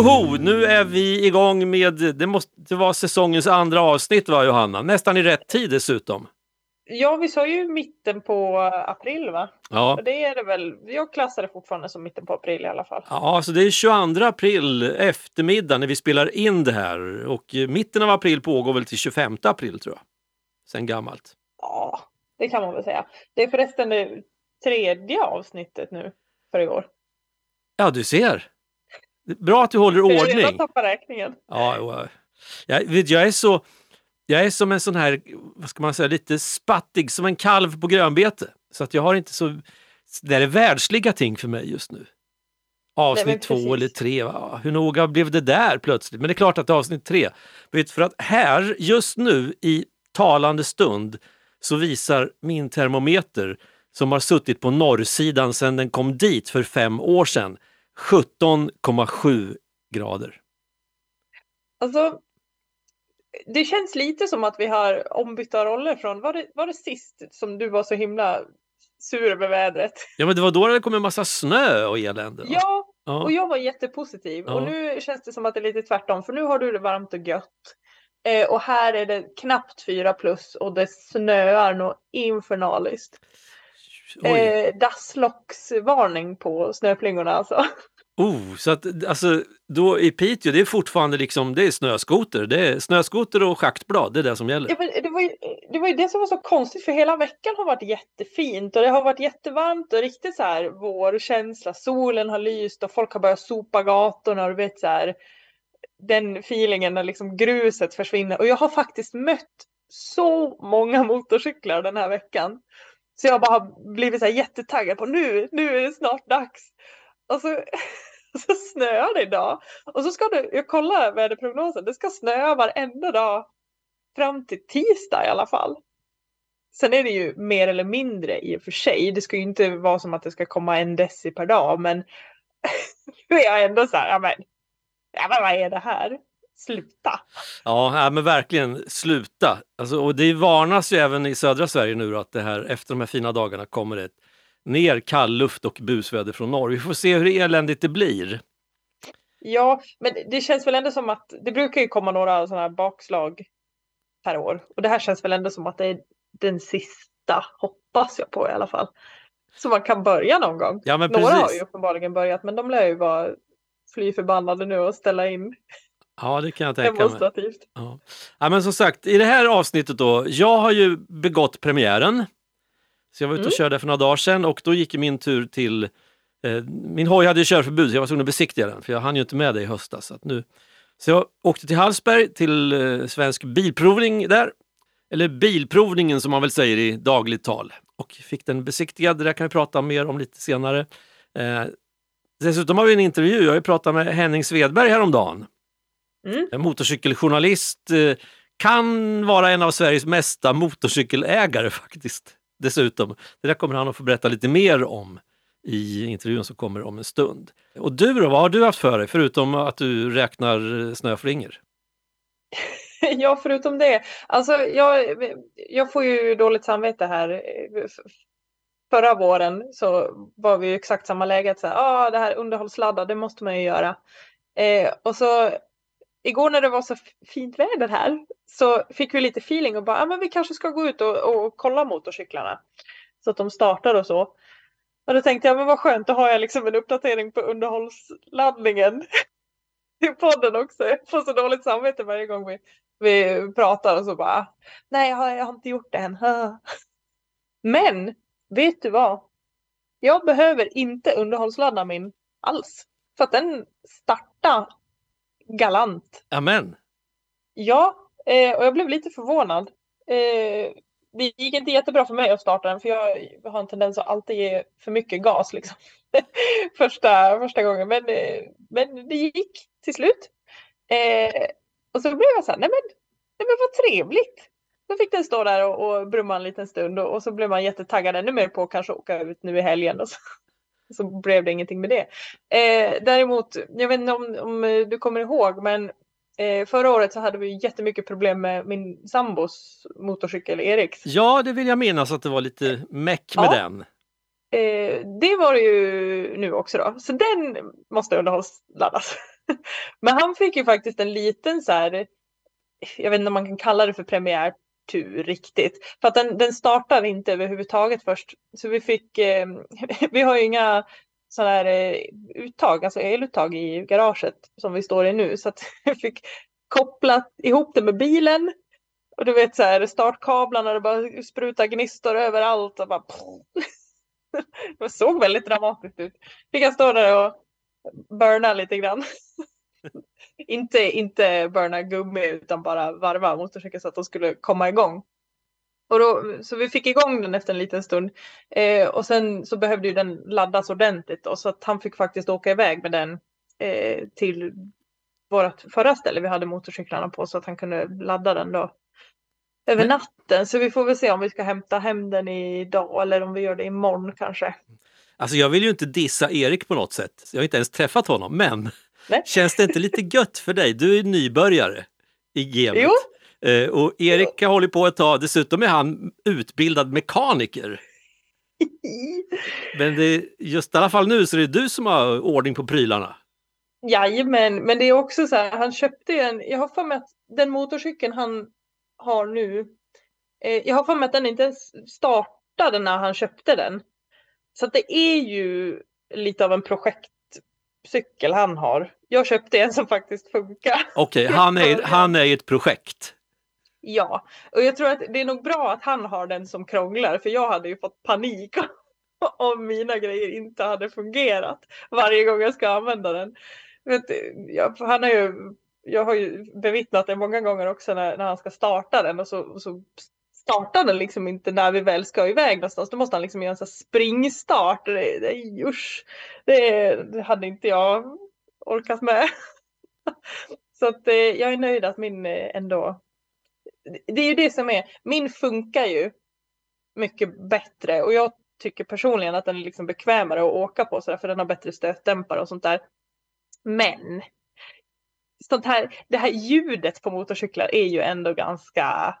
Tjoho! Nu är vi igång med, det måste vara säsongens andra avsnitt va Johanna? Nästan i rätt tid dessutom. Ja, vi sa ju mitten på april va? Ja. Och det är det väl. Jag klassar det fortfarande som mitten på april i alla fall. Ja, så det är 22 april eftermiddag när vi spelar in det här och mitten av april pågår väl till 25 april tror jag. Sen gammalt. Ja, det kan man väl säga. Det är förresten det tredje avsnittet nu för i år. Ja, du ser. Bra att du håller Jag ordning. redan tappat räkningen. Ja, jag, vet, jag är så... Jag är som en sån här, vad ska man säga, lite spattig, som en kalv på grönbete. Så att jag har inte så... Det är världsliga ting för mig just nu. Nej, Avsnitt två precis. eller tre, va? hur noga blev det där plötsligt? Men det är klart att det är avsnitt tre. Vet, för att här, just nu i talande stund, så visar min termometer, som har suttit på norrsidan sedan den kom dit för fem år sedan, 17,7 grader. Alltså, det känns lite som att vi har ombytta roller från, var det, var det sist som du var så himla sur över vädret? Ja men det var då det kom en massa snö och elände. va? Ja, ja. och jag var jättepositiv. Ja. Och nu känns det som att det är lite tvärtom, för nu har du det varmt och gött. Eh, och här är det knappt fyra plus och det snöar något infernaliskt. Eh, Dasslocksvarning på snöflingorna alltså. Oh, så att alltså då i Piteå, det är fortfarande liksom, det är snöskoter. Det är snöskoter och schaktblad, det är det som gäller. Ja, det, var ju, det var ju det som var så konstigt för hela veckan har varit jättefint och det har varit jättevarmt och riktigt så här vårkänsla. Solen har lyst och folk har börjat sopa gatorna och du vet så här den feelingen när liksom gruset försvinner. Och jag har faktiskt mött så många motorcyklar den här veckan. Så jag bara har blivit så här jättetaggad på nu, nu är det snart dags. Och så, så snöar det idag. Och så ska det, jag kollar väderprognosen, det ska snöa varenda dag fram till tisdag i alla fall. Sen är det ju mer eller mindre i och för sig. Det ska ju inte vara som att det ska komma en deci per dag, men nu är jag ändå så här, ja men, ja men vad är det här? Sluta! Ja, men verkligen sluta. Alltså, och det varnas ju även i södra Sverige nu då att det här, efter de här fina dagarna kommer det ner kall luft och busväder från norr. Vi får se hur eländigt det blir. Ja, men det känns väl ändå som att det brukar ju komma några sådana här bakslag per år. Och det här känns väl ändå som att det är den sista, hoppas jag på i alla fall. Så man kan börja någon gång. Ja, Några har precis. ju uppenbarligen börjat, men de lär ju vara fly förbannade nu och ställa in Ja, det kan jag tänka mig. Ja. ja, men som sagt, i det här avsnittet då, jag har ju begått premiären. Så jag var ute och Mm. körde för några dagar sedan och då gick min tur till eh, min hoj hade ju körförbud så jag var tvungen att besiktiga den för jag hann ju inte med det i höstas. Så, nu, så jag åkte till Hallsberg till eh, Svensk Bilprovning där. Eller Bilprovningen som man väl säger i dagligt tal. Och fick den besiktigad, det där kan vi prata mer om lite senare. Eh, dessutom har vi en intervju, jag har ju pratat med Henning Svedberg häromdagen. Mm. En motorcykeljournalist eh, kan vara en av Sveriges mesta motorcykelägare faktiskt. Dessutom. Det där kommer han att få berätta lite mer om i intervjun som kommer om en stund. Och du då, vad har du haft för dig förutom att du räknar eh, snöflingor? Ja, förutom det. Alltså, jag, jag får ju dåligt samvete här. Förra våren så var vi i exakt samma läge. Att så här, ah, det här underhållsladdar, det måste man ju göra. Eh, och så igår när det var så fint väder här så fick vi lite feeling och bara, ah, men vi kanske ska gå ut och, och kolla motorcyklarna. Så att de startar och så. Och då tänkte jag, men vad skönt, då har jag liksom en uppdatering på underhållsladdningen i podden också. Jag får så dåligt samvete varje gång vi, vi pratar och så bara, nej jag har, jag har inte gjort det än. Men, vet du vad? Jag behöver inte underhållsladda min alls. För att den startar galant. Amen. Ja, eh, och jag blev lite förvånad. Eh, det gick inte jättebra för mig att starta den för jag har en tendens att alltid ge för mycket gas liksom. första, första gången. Men, eh, men det gick till slut. Och så blev jag så här, nej men, nej men vad trevligt. Då fick den stå där och, och brumma en liten stund och, och så blev man jättetaggad ännu mer på att kanske åka ut nu i helgen. Och så, så blev det ingenting med det. Eh, däremot, jag vet inte om, om eh, du kommer ihåg, men eh, förra året så hade vi jättemycket problem med min sambos motorcykel Eriks. Ja, det vill jag minnas att det var lite meck med Ja. den. Eh, det var det ju nu också då, så den måste underhållsladdas. Men han fick ju faktiskt en liten så här, jag vet inte om man kan kalla det för tur riktigt. För att den, den startar inte överhuvudtaget först. Så vi fick, eh, vi har ju inga sådana här eh, uttag, alltså eluttag i garaget som vi står i nu. Så att vi fick koppla ihop det med bilen. Och du vet så här startkablarna, det bara sprutar gnistor överallt och bara Det såg väldigt dramatiskt ut. Fick jag stå där och burna lite grann. inte, inte burna gummi utan bara varva motorcykeln så att de skulle komma igång. Och då, så vi fick igång den efter en liten stund. Eh, och sen så behövde ju den laddas ordentligt då, så att han fick faktiskt åka iväg med den eh, till vårt förra ställe vi hade motorcyklarna på så att han kunde ladda den då över natten. Så vi får väl se om vi ska hämta hem den idag eller om vi gör det imorgon kanske. Alltså jag vill ju inte dissa Erik på något sätt. Jag har inte ens träffat honom, men Nej. känns det inte lite gött för dig? Du är nybörjare i gamet. Jo. Eh, och Erik jo. håller på ett tag, dessutom är han utbildad mekaniker. men det, just i alla fall nu så är det du som har ordning på prylarna. Jajamän, men det är också så här, han köpte en, jag har för mig att den motorcykeln han har nu, eh, jag har för mig att den inte startade när han köpte den. Så det är ju lite av en projektcykel han har. Jag köpte en som faktiskt funkar. Okej, okay, han, är, han är ett projekt. Ja, och jag tror att det är nog bra att han har den som krånglar för jag hade ju fått panik om mina grejer inte hade fungerat varje gång jag ska använda den. Vet, jag, han har ju, jag har ju bevittnat det många gånger också när, när han ska starta den och så, och så startar den liksom inte när vi väl ska iväg någonstans. Då måste han liksom göra en sån springstart. Det, det, usch, det, det hade inte jag orkat med. Så att eh, jag är nöjd att min eh, ändå... Det är ju det som är, min funkar ju mycket bättre och jag tycker personligen att den är liksom bekvämare att åka på sådär för den har bättre stötdämpare och sånt där. Men sånt här, det här ljudet på motorcyklar är ju ändå ganska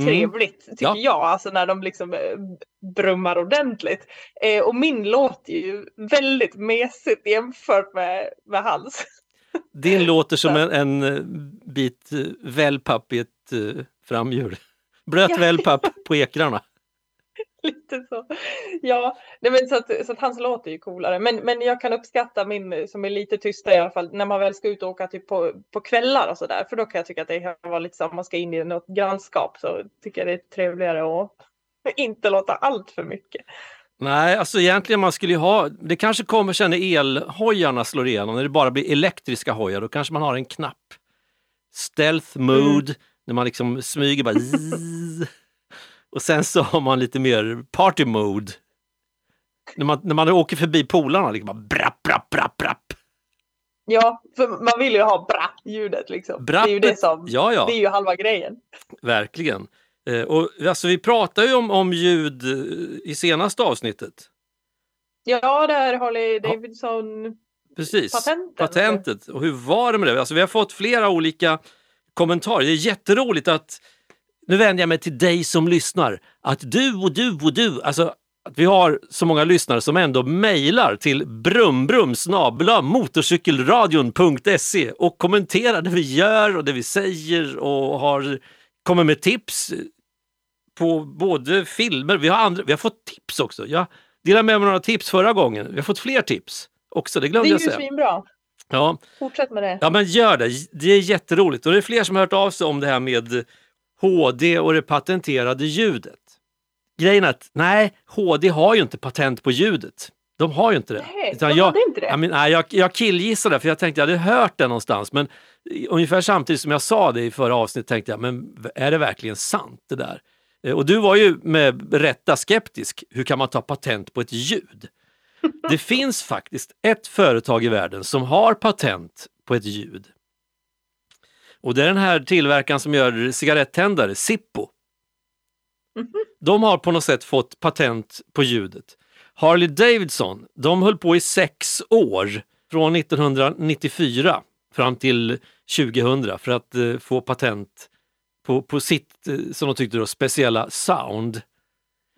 trevligt mm. tycker ja. jag, alltså när de liksom eh, brummar ordentligt. Eh, och min låter ju väldigt mesigt jämfört med, med hans. Din låter som en, en eh, bit wellpapp i ett uh, framhjul. Blöt wellpapp på ekrarna. Lite så. Ja, nej men så, att, så att hans låter ju coolare. Men, men jag kan uppskatta min som är lite tystare i alla fall när man väl ska ut och åka typ på, på kvällar och sådär. För då kan jag tycka att det kan vara lite så om man ska in i något grannskap så tycker jag det är trevligare att inte låta allt för mycket. Nej, alltså egentligen man skulle ju ha, det kanske kommer sen när elhojarna slår igenom, när det bara blir elektriska hojar, då kanske man har en knapp. Stealth mode, mm. när man liksom smyger bara Och sen så har man lite mer party mode. När man, när man åker förbi polarna, liksom bara brapp, brapp, brapp, brapp. Ja, för man vill ju ha brapp-ljudet liksom. Brappet, det är ju det som, ja, ja. det är ju halva grejen. Verkligen. Eh, och alltså, vi pratar ju om, om ljud eh, i senaste avsnittet. Ja, det här Harley Davidson ja. Precis, patentet. patentet. Och hur var det med det? Alltså, vi har fått flera olika kommentarer. Det är jätteroligt att nu vänder jag mig till dig som lyssnar, att du och du och du, alltså att vi har så många lyssnare som ändå mejlar till brumbrum motorcykelradion.se och kommenterar det vi gör och det vi säger och har kommer med tips på både filmer, vi har, andra, vi har fått tips också. Jag delade med mig några tips förra gången, vi har fått fler tips också, det glömde jag säga. Det är ju svinbra. Ja. Fortsätt med det. Ja men gör det, det är jätteroligt och det är fler som har hört av sig om det här med HD och det patenterade ljudet. Grejen är att nej, HD har ju inte patent på ljudet. De har ju inte det. Nej, de jag, inte det. Jag, men, nej, jag, jag killgissade för jag tänkte jag hade hört det någonstans men ungefär samtidigt som jag sa det i förra avsnittet tänkte jag, men är det verkligen sant det där? Eh, och du var ju med rätta skeptisk. Hur kan man ta patent på ett ljud? Det finns faktiskt ett företag i världen som har patent på ett ljud. Och det är den här tillverkaren som gör cigarettändare, Zippo. Mm -hmm. De har på något sätt fått patent på ljudet. Harley Davidson, de höll på i sex år, från 1994 fram till 2000 för att eh, få patent på, på sitt, eh, som de tyckte då, speciella sound.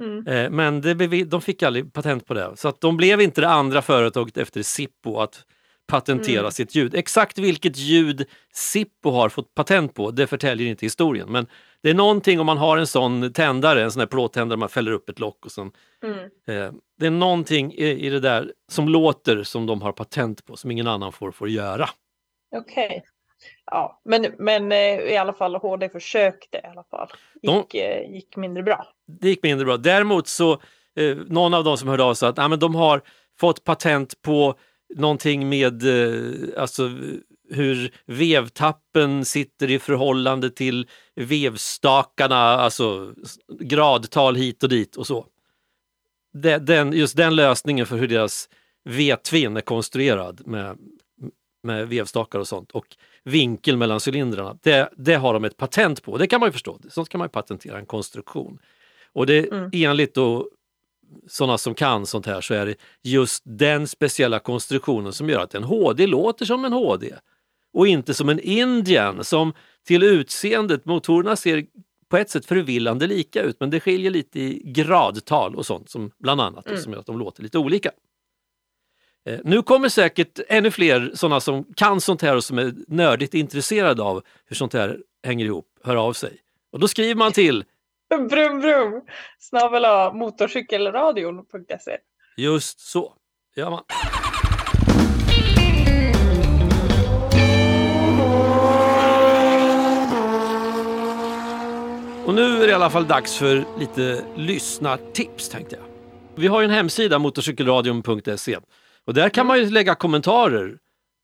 Mm. Eh, men det, de fick aldrig patent på det, så att de blev inte det andra företaget efter Zippo att patentera Mm. sitt ljud. Exakt vilket ljud Zippo har fått patent på, det förtäljer inte historien. Men det är någonting om man har en sån tändare, en sån här plåttändare, man fäller upp ett lock och sen Mm. Eh, det är någonting i, i det där som låter som de har patent på, som ingen annan får, får göra. Okej. Ja, men, men eh, i alla fall HD försökte i alla fall. De- Gick, eh, gick mindre bra. Det gick mindre bra. Däremot så, eh, någon av dem som hörde av sig att ah, men de har fått patent på någonting med eh, alltså, hur vevtappen sitter i förhållande till vevstakarna, alltså gradtal hit och dit och så. Den, just den lösningen för hur deras V-tvinn är konstruerad med, med vevstakar och sånt och vinkel mellan cylindrarna, det, det har de ett patent på. Det kan man ju förstå, sånt kan man patentera, en konstruktion. Och det Mm. enligt då sådana som kan sånt här så är det just den speciella konstruktionen som gör att en HD låter som en HD och inte som en Indian som till utseendet, motorerna ser på ett sätt förvillande lika ut men det skiljer lite i gradtal och sånt som bland annat Mm. som gör att de låter lite olika. Eh, Nu kommer säkert ännu fler sådana som kan sånt här och som är nördigt intresserade av hur sånt här hänger ihop, höra av sig. Och då skriver man till Brum brum! Snabel A motorcykelradion.se just så. Gör man. Och nu är det i alla fall dags för lite lyssnartips tänkte jag. Vi har ju en hemsida, motorcykelradion.se. Och där kan man ju lägga kommentarer.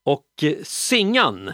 Och eh, Singan,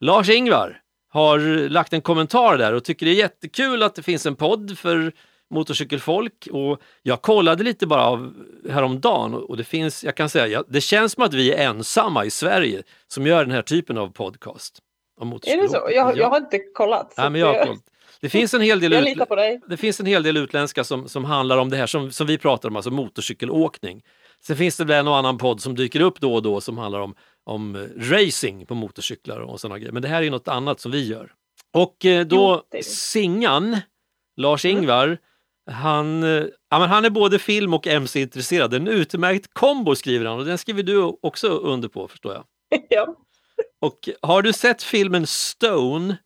Lars-Ingvar, har lagt en kommentar där och tycker det är jättekul att det finns en podd för motorcykelfolk. Och jag kollade lite bara av häromdagen och det finns, jag kan säga, ja, det känns som att vi är ensamma i Sverige som gör den här typen av podcast. Om Är det så? Jag, Ja. jag har inte kollat. Nej, men jag, har kollat. det finns en hel del jag ut- litar på dig. det finns en hel del utländska som, som handlar om det här som, som vi pratar om, alltså motorcykelåkning. Sen finns det väl en och annan podd som dyker upp då och då som handlar om, om eh, racing på motorcyklar och sådana grejer. Men det här är något annat som vi gör. Och eh, Jo, då det. Singan, Lars-Ingvar, han, eh, ja, men han är både film och MC-intresserad. En utmärkt kombo skriver han och den skriver du också under på förstår jag. ja. Och har du sett filmen Stone?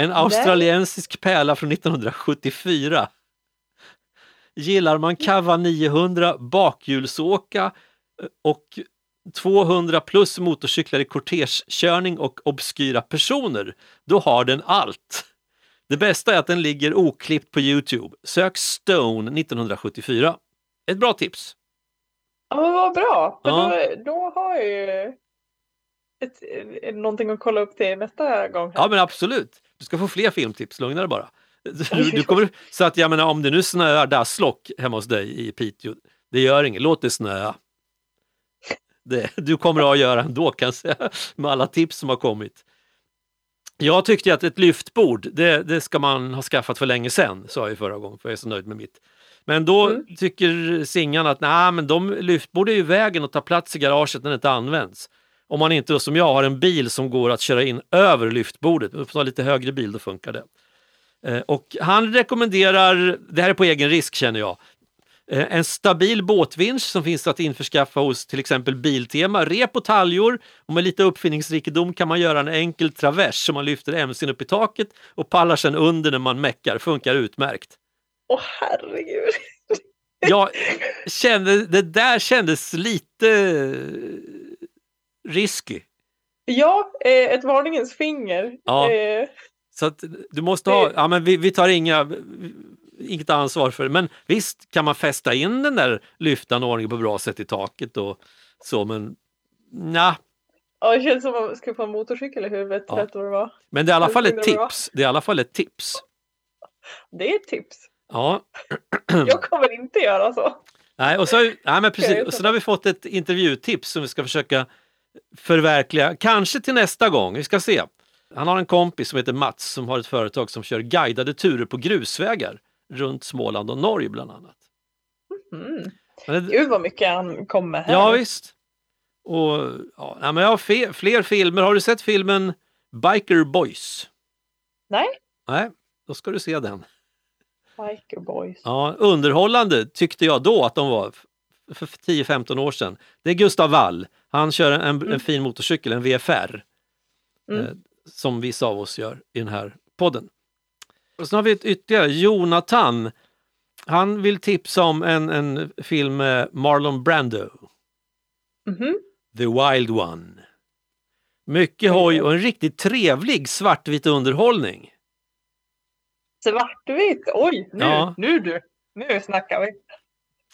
En australiensisk pärla från 1974. Gillar man Cava 900, bakhjulsåka och 200 plus motorcyklar i kortegekörning och obskyra personer, då har den allt. Det bästa är att den ligger oklippt på Youtube. Sök Stone 1974. Ett bra tips. ja, men vad bra. För Ja. då, då har jag ju ett, eh, någonting att kolla upp till nästa gång. här. Ja men absolut. Du ska få fler filmtips, lugna dig bara. Du, du kommer, så att jag menar om det nu snöar dasslock hemma hos dig i Piteå, det gör inget, låt det snöa. Det, du kommer att ha att göra ändå kan jag säga, med alla tips som har kommit. Jag tyckte att ett lyftbord, det, det ska man ha skaffat för länge sedan, sa jag ju förra gången, för jag är så nöjd med mitt. Men då Mm. tycker Singan att nej, men de lyftbord är ju vägen och tar plats i garaget när det inte används. Om man inte som jag har en bil som går att köra in över lyftbordet, man får ta lite högre bil, då funkar det. Eh, Och han rekommenderar, det här är på egen risk känner jag, en stabil båtvinsch som finns att införskaffa hos till exempel Biltema, rep och taljor och med lite uppfinningsrikedom kan man göra en enkel travers som man lyfter MCn upp i taket och pallar sen under när man meckar, funkar utmärkt. Åh herregud. Jag kände, det där kändes lite risky. Ja, eh, ett varningens finger. Ja. Eh, Så att du måste ha, ja men vi, vi tar inga, inget ansvar för det. Men visst kan man fästa in den där lyftanordningen på bra sätt i taket och så men nja. ja, det känns som att man ska få en motorcykel i huvudet. Ja. Vad det var? Men det är i alla fall ett skulle tips. Det är i alla fall ett tips. Det är ett tips. Ja, Jag kommer inte göra så. nej, och så, nej, men precis. Och sen har vi fått ett intervjutips som vi ska försöka förverkliga, kanske till nästa gång. Vi ska se. Han har en kompis som heter Mats som har ett företag som kör guidade turer på grusvägar runt Småland och Norge bland annat. Mm. Men Gud vad mycket han kommer här. Ja visst. Och, ja, men jag har fe- fler filmer. Har du sett filmen Biker Boys? Nej, Nej, då ska du se den. Biker Boys. Ja, underhållande tyckte jag då att de var för 10-15 år sedan. Det är Gustav Wall. Han kör en, en, en fin motorcykel, en VFR, Mm. eh, som vissa av oss gör i den här podden. Och sen har vi ett ytterligare, Jonathan. Han vill tipsa om en, en film med Marlon Brando, Mhm. The Wild One. Mycket hoj och en riktigt trevlig svartvit underhållning. Svartvitt, oj, nu, Ja. nu du, nu snackar vi.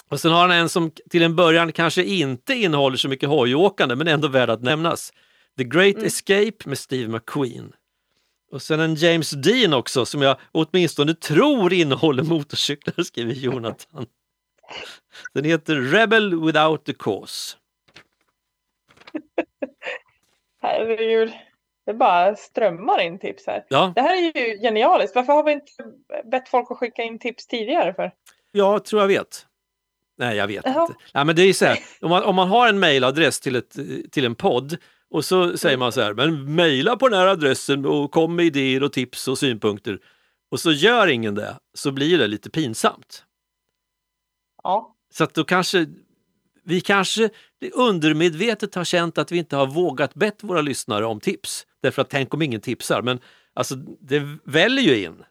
Och sen har han en som till en början kanske inte innehåller så mycket hojåkande men ändå värd att nämnas. The Great Mm. Escape med Steve McQueen. Och sen en James Dean också som jag åtminstone tror innehåller motorcyklar, skriver Jonathan. Den heter Rebel Without a Cause. Herregud, det bara strömmar in tips här. Ja, Det här är ju genialiskt. Varför har vi inte bett folk att skicka in tips tidigare för? jag tror jag vet. Nej, jag vet Jaha. inte. Nej, men det är så här, om, man, om man har en mailadress till, ett, till en podd och så säger man så här, men mejla på den här adressen och kom med idéer och tips och synpunkter. Och så gör ingen det, så blir det lite pinsamt. Ja, Så att då kanske vi kanske undermedvetet har känt att vi inte har vågat bett våra lyssnare om tips. Därför att tänk om ingen tipsar. Men alltså, det väljer ju in.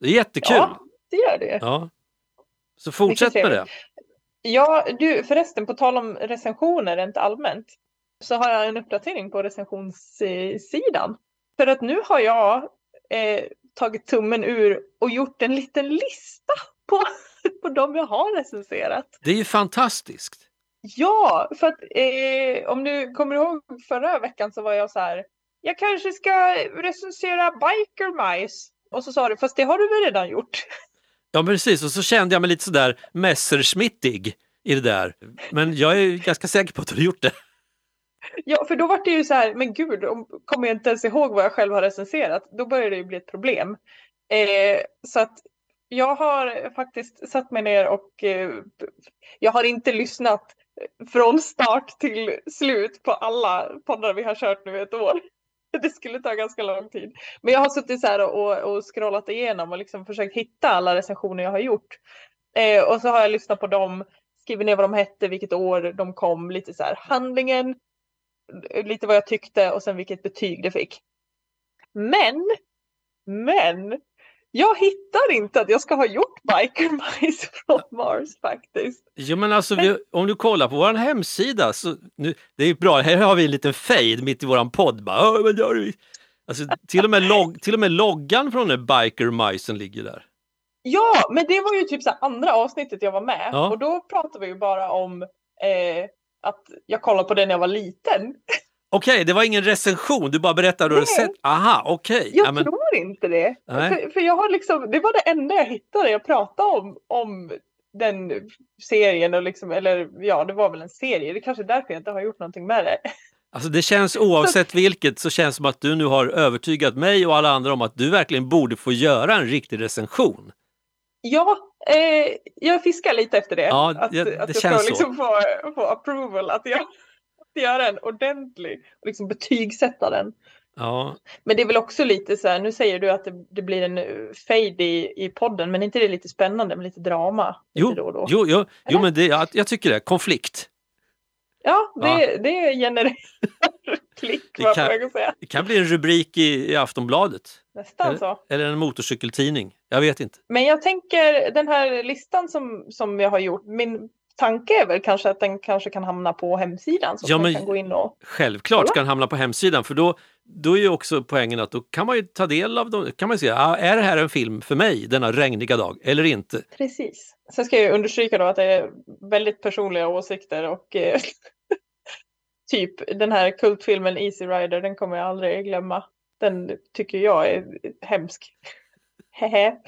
Det är jättekul. ja det gör det. Ja. Så fortsätt med det. Ja, du förresten på tal om recensioner rent allmänt så har jag en uppdatering på recensionssidan. För att nu har jag eh, tagit tummen ur och gjort en liten lista på, på de jag har recenserat. Det är ju fantastiskt. Ja, för att eh, om du kommer ihåg förra veckan så var jag så här. Jag kanske ska recensera Biker Mice. Och så sa du, fast det har du väl redan gjort? Ja precis, och så kände jag mig lite sådär messerschmittig i det där. Men jag är ganska säker på att du har gjort det. Ja, för då var det ju så här, men gud, om, kommer jag inte ens ihåg vad jag själv har recenserat, då börjar det ju bli ett problem. Eh, så att jag har faktiskt satt mig ner och eh, jag har inte lyssnat från start till slut på alla poddar vi har kört nu ett år. Det skulle ta ganska lång tid. Men jag har suttit så här och, och scrollat igenom och liksom försökt hitta alla recensioner jag har gjort. Eh, och så har jag lyssnat på dem, skrivit ner vad de hette, vilket år de kom, lite så här handlingen, lite vad jag tyckte och sen vilket betyg det fick. Men, men, jag hittar inte att jag ska ha gjort Biker Mice from Mars faktiskt. Jo men alltså vi, om du kollar på vår hemsida så nu, det är bra, här har vi en liten fade mitt i våran podd. Bara, "Åh, men du-" alltså, till, och med log, till och med loggan från den Biker Majsen ligger där. Ja, men det var ju typ så andra avsnittet jag var med Ja. och då pratade vi ju bara om eh, att jag kollade på den när jag var liten. Okej, det var ingen recension, du bara berättade hur du sett. Aha, okej. Jag Ja, men, tror inte det. För, för jag har liksom, det var det enda jag hittade. Jag pratade om, om den serien och liksom, eller ja, det var väl en serie. Det är kanske är därför jag inte har gjort någonting med det. alltså, det känns oavsett vilket så känns det som att du nu har övertygat mig och alla andra om att du verkligen borde få göra en riktig recension. Ja, eh, jag fiskar lite efter det. Ja, att, det- det att jag känns ska liksom få, få approval att jag att göra en ordentlig och liksom betygsätta den. Ja, Men det är väl också lite så här, nu säger du att det, det blir en eh, fade i, i podden, men är inte det lite spännande med lite drama? jo, Lite då då? jo, jo, jo men det, jag, jag tycker det. Konflikt. Ja, det, det genererar klick, kan- jag säga. Det kan bli en rubrik i, i Aftonbladet. Nästan Eller, så. eller en motorcykeltidning. Jag vet inte. Men jag tänker den här listan som, som jag har gjort, min tanke är väl kanske att den kanske kan hamna på hemsidan så Ja, man kan gå in och... Självklart ska den hamna på hemsidan för då, då är ju också poängen att då kan man ju ta del av dem. kan man ju säga, ah, är det här en film för mig denna regniga dag eller inte? Precis. Sen ska jag understryka då att det är väldigt personliga åsikter och eh, typ den här kultfilmen Easy Rider, den kommer jag aldrig glömma. Den tycker jag är hemsk.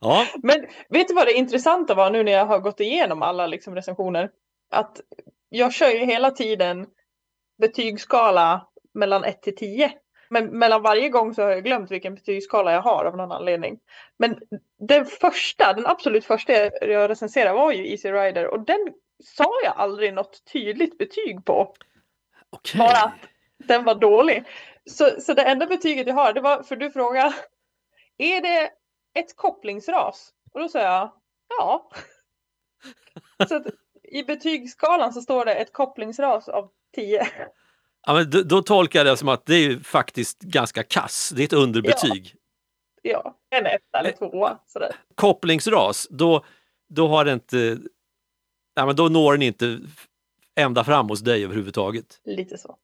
Ja, Men vet du vad det intressanta var nu när jag har gått igenom alla liksom recensioner? Att jag kör ju hela tiden betygsskala mellan 1 till 10. Men mellan varje gång så har jag glömt vilken betygsskala jag har av någon anledning. Men den första, den absolut första jag recenserade var ju Easy Rider och den sa jag aldrig något tydligt betyg på. okej. Bara att den var dålig. Så, så det enda betyget jag har, det var för du frågade, är det ett kopplingsras? Och då sa jag, ja. Så att i betygsskalan så står det ett kopplingsras av 10. Ja, men då, då tolkar jag det som att det är faktiskt ganska kass. Det är ett underbetyg. Ja, en etta eller tvåa. Sådär. Kopplingsras, då, då har det inte... Ja, men då når den inte ända fram hos dig överhuvudtaget. Lite så.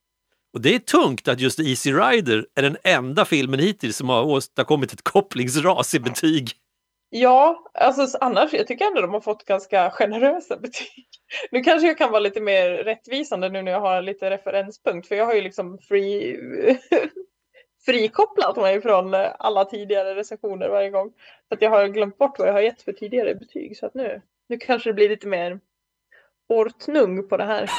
Och det är tungt att just Easy Rider är den enda filmen hittills som har åstadkommit ett kopplingsras i betyg. Ja, alltså annars, jag tycker ändå de har fått ganska generösa betyg. Nu kanske jag kan vara lite mer rättvisande nu när jag har lite referenspunkt, för jag har ju liksom free, frikopplat mig från alla tidigare recensioner varje gång. Så att jag har glömt bort vad jag har gett för tidigare betyg, så att nu, nu kanske det blir lite mer ordnung på det här.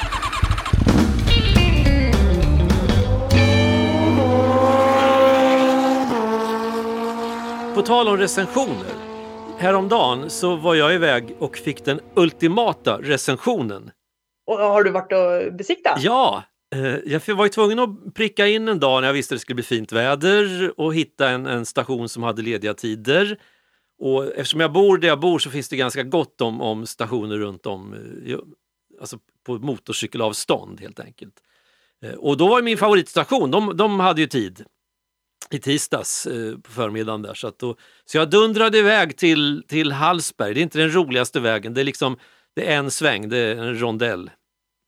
På tal om recensioner. Häromdagen så var jag iväg och fick den ultimata recensionen. Och har du varit och besiktat? Ja, eh, jag var ju tvungen att pricka in en dag när jag visste att det skulle bli fint väder och hitta en, en station som hade lediga tider. Och eftersom jag bor där jag bor så finns det ganska gott om, om stationer runt om, eh, alltså på motorcykelavstånd helt enkelt. Eh, och då var min favoritstation, de, de hade ju tid i tisdags eh, på förmiddagen där. Så, att då, så jag dundrade iväg till, till Hallsberg. Det är inte den roligaste vägen, det är liksom det är en sväng, det är en rondell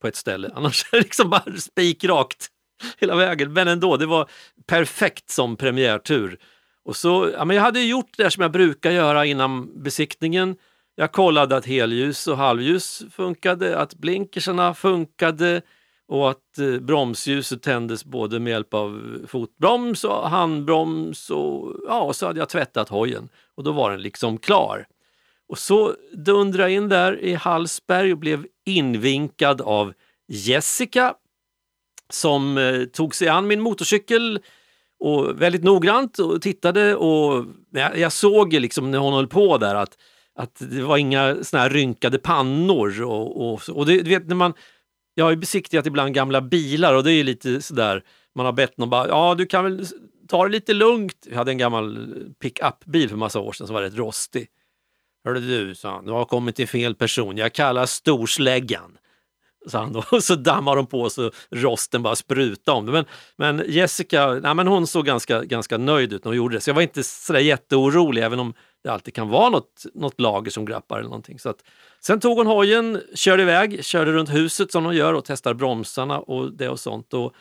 på ett ställe. Annars är det liksom bara spikrakt hela vägen. Men ändå, det var perfekt som premiärtur. Och så, ja, men jag hade gjort det som jag brukar göra innan besiktningen. Jag kollade att helljus och halvljus funkade, att blinkersarna funkade och att eh, bromsljuset tändes både med hjälp av fotbroms och handbroms och ja, och så hade jag tvättat hojen och då var den liksom klar. Och så dundrade jag in där i Hallsberg och blev invinkad av Jessica som eh, tog sig an min motorcykel och väldigt noggrant och tittade och jag, jag såg liksom när hon höll på där att, att det var inga såna här rynkade pannor och, och, och det, du vet när man jag har ju besiktigat ibland gamla bilar och det är ju lite sådär, man har bett någon bara, ja du kan väl ta det lite lugnt. Jag hade en gammal pickup-bil för massa år sedan som var rätt rostig. Hörru du, sa han, du har kommit till fel person. Jag kallar storsläggan. Sa han då. Och så dammar de på så rosten bara sprutar om det. Men, men Jessica, nej, men hon såg ganska, ganska nöjd ut när hon gjorde det. Så jag var inte sådär jätteorolig även om det alltid kan vara något, något lager som grappar eller någonting. Så att, sen tog hon hojen, körde iväg, körde runt huset som hon gör och testar bromsarna och det och sånt. Och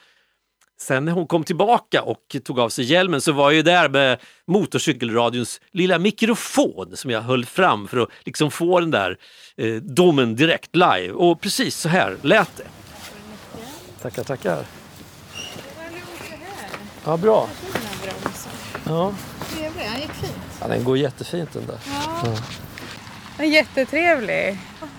sen när hon kom tillbaka och tog av sig hjälmen så var jag ju där med motorcykelradions lilla mikrofon som jag höll fram för att liksom få den där eh, domen direkt live. Och precis så här lät det. Tackar, tackar. Ja, bra. Ja. Trevlig, han gick fint. Ja, den går jättefint den där. Ja. Den är jättetrevlig.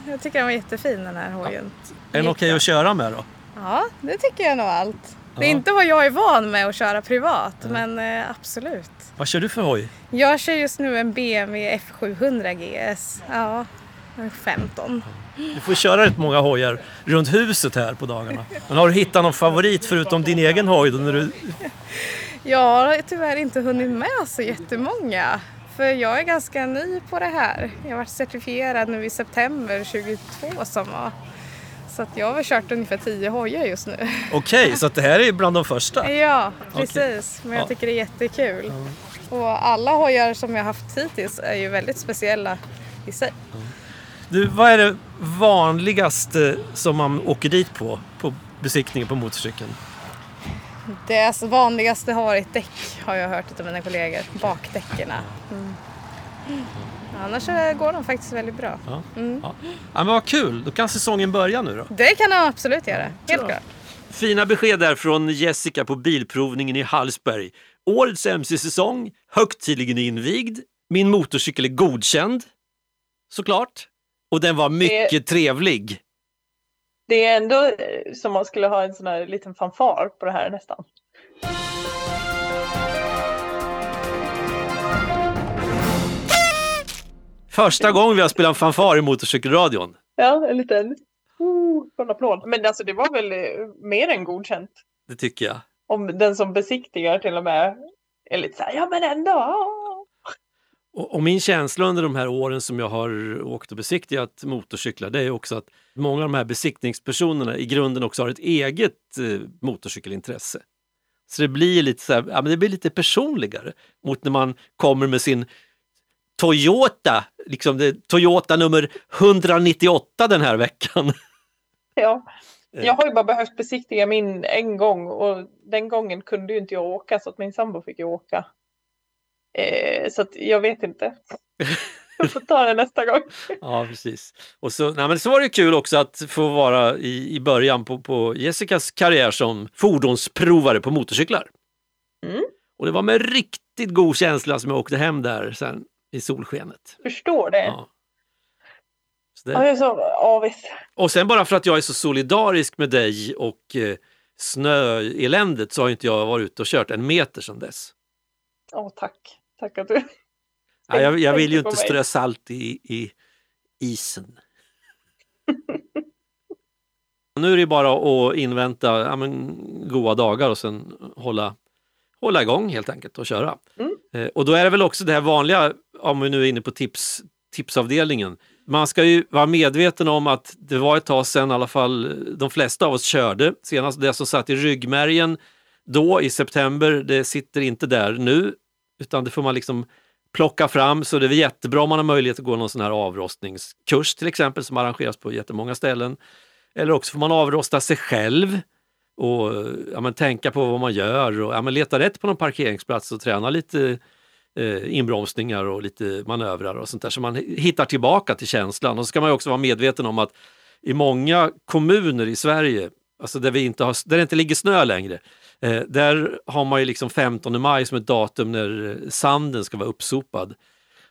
Jag tycker den var jättefin den här hojen. Är den okej att köra med då? Ja, det tycker jag nog allt. Det är Ja. inte vad jag är van med att köra privat, men eh, absolut. Vad kör du för hoj? Jag kör just nu en BMW F700 GS. Ja, den är 15. Du får köra rätt många hojar runt huset här på dagarna. Men har du hittat någon favorit förutom din egen hoj? Då när du... Jag har tyvärr inte hunnit med så jättemånga. För jag är ganska ny på det här. Jag varit certifierad nu i september 22 som var. Så att jag har väl kört ungefär 10 hojar just nu. Okej, så att det här är bland de första? Ja, precis. Men jag Ja. tycker det är jättekul. Och alla hojar som jag haft hittills är ju väldigt speciella i sig. Du, vad är det vanligaste som man åker dit på, på besiktningen på motorcykeln? Det alltså vanligaste har varit däck har jag hört av mina kollegor. Bakdäckerna. Mm. Annars går de faktiskt väldigt bra. Ja. Mm. Ja. ja, men vad kul, då kan säsongen börja nu då. Det kan de absolut göra. Helt klart. Fina besked där från Jessica på Bilprovningen i Hallsberg. Årets MC-säsong, högtidligen invigd. Min motorcykel är godkänd, såklart. Och den var mycket trevlig. Det är ändå eh, som man skulle ha en sån här liten fanfar på det här nästan. Första gången vi har spelat en fanfar i motorcykelradion. Ja, en liten oh, applåd. Men alltså det var väl eh, mer än godkänt. Det tycker jag. Om den som besiktigar till och med är lite så här, ja men ändå. Och, och min känsla under de här åren som jag har åkt och besiktigat motorcyklar det är också att många av de här besiktningspersonerna i grunden också har ett eget eh, motorcykelintresse. Så det blir lite så här, ja, men det blir lite personligare mot när man kommer med sin Toyota, liksom det, Toyota nummer 198 den här veckan. Ja, jag har ju bara behövt besiktiga min en gång och den gången kunde ju inte jag åka så att min sambo fick ju åka. Eh, så jag vet inte. Jag får ta det nästa gång. Ja, precis. Och så, nej, men så var det kul också att få vara i, i början på, på Jessicas karriär som fordonsprovare på motorcyklar. Mm. Och det var med riktigt god känsla som jag åkte hem där sen i solskenet. Förstår det. Ja. Så Ja, det, jag är så avis. och sen bara för att jag är så solidarisk med dig och eh, snöeländet så har inte jag varit ute och kört en meter sedan dess. Åh, tack. Tack att du... Nej, jag, jag vill ju inte strö salt i, i isen. nu är det bara att invänta ja, men, goda dagar och sen hålla, hålla igång helt enkelt och köra. Mm. Eh, och då är det väl också det här vanliga, om vi nu är inne på tips, tipsavdelningen. Man ska ju vara medveten om att det var ett tag sedan i alla fall de flesta av oss körde. Senast det som satt i ryggmärgen då i september, det sitter inte där nu utan det får man liksom plocka fram. Så det är jättebra om man har möjlighet att gå någon sån här avrostningskurs till exempel som arrangeras på jättemånga ställen. Eller också får man avrosta sig själv och ja, men, tänka på vad man gör och ja, men, leta rätt på någon parkeringsplats och träna lite eh, inbromsningar och lite manövrar och sånt där så man hittar tillbaka till känslan. Och så ska man ju också vara medveten om att i många kommuner i Sverige, alltså där, vi inte har, där det inte ligger snö längre, eh, där har man ju liksom 15 maj som ett datum när eh, sanden ska vara uppsopad.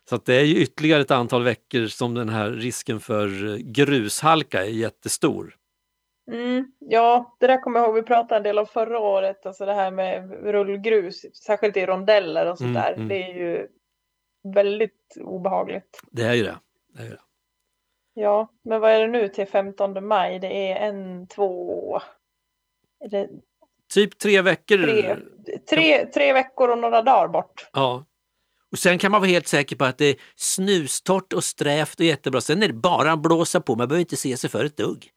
Så att det är ju ytterligare ett antal veckor som den här risken för eh, grushalka är jättestor. Mm, ja, det där kommer jag ihåg vi pratade en del om förra året, alltså det här med rullgrus, särskilt i rondeller och sånt Mm, där. mm. Det är ju väldigt obehagligt. Det är ju det. det, är det. Ja, men vad är det nu till 15 maj? Det är en, två, är det Typ tre veckor. tre, tre, tre veckor och några dagar bort. Ja. Och sen kan man vara helt säker på att det är snustort och strävt och jättebra. Sen är det bara att blåsa på, man behöver inte se sig för ett dugg.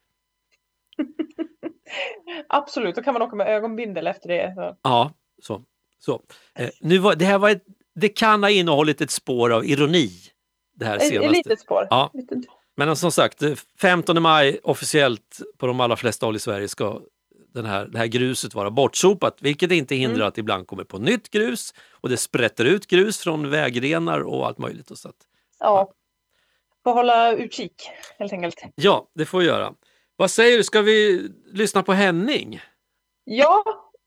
Absolut, då kan man åka med ögonbindel efter det. Så. Ja, så. så. Eh, nu var, det, här var ett, det kan ha innehållit ett spår av ironi. Det här Ett, ett senaste. litet spår. Ja. Men som sagt, eh, 15 maj officiellt på de allra flesta håll i Sverige ska den här, det här gruset vara bortsopat, vilket inte hindrar Mm. att det ibland kommer på nytt grus och det sprätter ut grus från vägrenar och allt möjligt. Och så att, Ja. Får hålla utkik helt enkelt. ja, det får vi göra. Vad säger du, ska vi lyssna på Henning? Ja,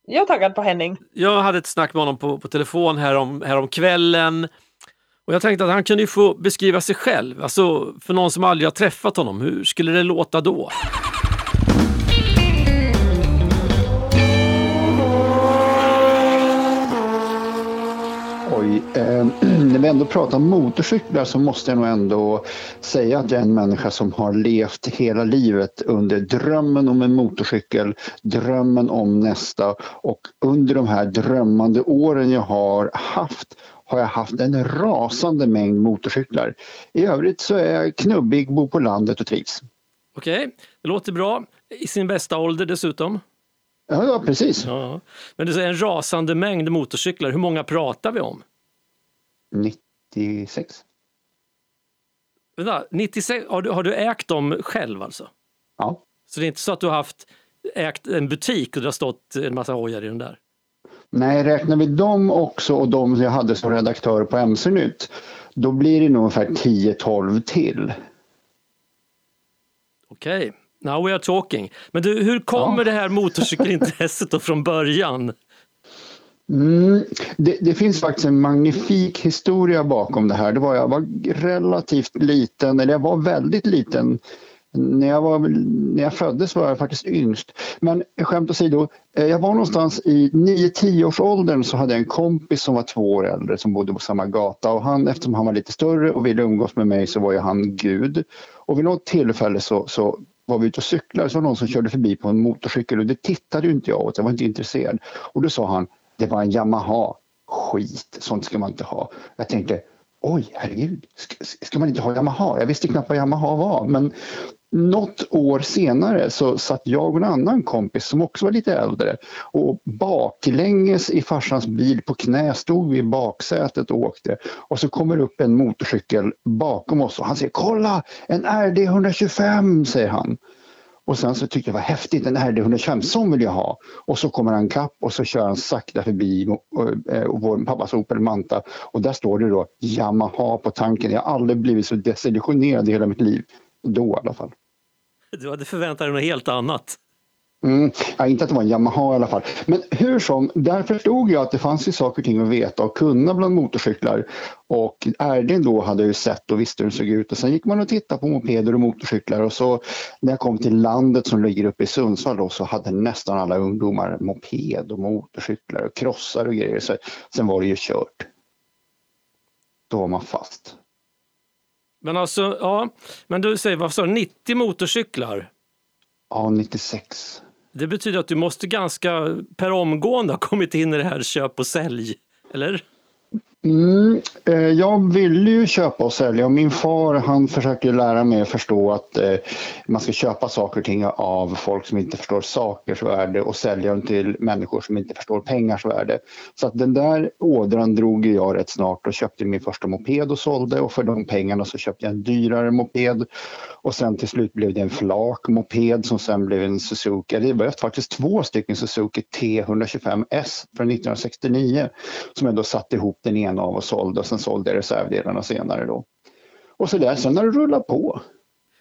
jag är taggad på Henning. Jag hade ett snack med honom på, på telefon härom, härom kvällen och jag tänkte att han kunde ju få beskriva sig själv. Alltså för någon som aldrig har träffat honom, hur skulle det låta då? Oj, eh, när vi ändå pratar om motorcyklar så måste jag nog ändå säga att jag är en människa som har levt hela livet under drömmen om en motorcykel, drömmen om nästa och under de här drömmande åren jag har haft har jag haft en rasande mängd motorcyklar. I övrigt så är jag knubbig, bor på landet och trivs. Okej, det låter bra. I sin bästa ålder dessutom. Ja, ja precis. Ja. Men du säger en rasande mängd motorcyklar. Hur många pratar vi om? 96. Vänta, 96, har, du, har du ägt dem själv alltså? Ja. Så det är inte så att du har haft ägt en butik och det har stått en massa hojar i den där? Nej, räknar vi dem också och de jag hade som redaktör på MC-nytt, då blir det nog ungefär 10-12 till. Okej, now we are talking. Men du, hur kommer Ja. det här motorcykelintresset då från början? Mm, det, det finns faktiskt en magnifik historia bakom det här. Det var, jag var relativt liten, eller jag var väldigt liten. När jag, var, när jag föddes var jag faktiskt yngst. Men skämt åsido, eh, jag var någonstans i 9-10 års åldern så hade jag en kompis som var två år äldre som bodde på samma gata och han eftersom han var lite större och ville umgås med mig så var ju han gud. Och vid något tillfälle så, så var vi ute och cyklade så var det någon som körde förbi på en motorcykel och det tittade ju inte jag åt, jag var inte intresserad. Och då sa han, det var en Yamaha, skit, sånt ska man inte ha. Jag tänkte, oj, herregud, ska, ska man inte ha Yamaha? Jag visste knappt vad Yamaha var, men något år senare så satt jag och en annan kompis som också var lite äldre och baklänges i farsans bil på knä stod vi i baksätet och åkte och så kommer upp en motorcykel bakom oss och han säger kolla en RD 125 säger han. Och sen så tyckte jag det var häftigt, en RD 125, sån vill jag ha. Och så kommer han kapp och så kör han sakta förbi eh, vår pappas Opel Manta och där står det då Yamaha på tanken. Jag har aldrig blivit så desillusionerad i hela mitt liv. Då i alla fall. Du hade förväntat dig något helt annat. Mm, ja, inte att det var en Yamaha i alla fall. Men hur som, där förstod jag att det fanns ju saker och ting att veta och kunna bland motorcyklar. Och RDn då hade jag ju sett och visste hur det såg ut. Och sen gick man och tittade på mopeder och motorcyklar och så när jag kom till landet som ligger uppe i Sundsvall då så hade nästan alla ungdomar moped och motorcyklar och krossar och grejer. Så sen var det ju kört. Då var man fast. Men alltså, ja, men du säger, vad sa du, 90 motorcyklar? Ja, 96. Det betyder att du måste ganska per omgående ha kommit in i det här köp och sälj, eller? Mm, eh, jag ville ju köpa och sälja och min far han försöker lära mig att förstå att eh, man ska köpa saker och ting av folk som inte förstår sakers värde och sälja dem till människor som inte förstår pengars värde. Så att den där ådran drog jag rätt snart och köpte min första moped och sålde och för de pengarna så köpte jag en dyrare moped och sen till slut blev det en flak moped som sen blev en Suzuki. Det var faktiskt två stycken Suzuki T125S från 1969 som jag då satte ihop den ena av och sålde och sen sålde jag reservdelarna senare då. Och så där, sen har det rullat på.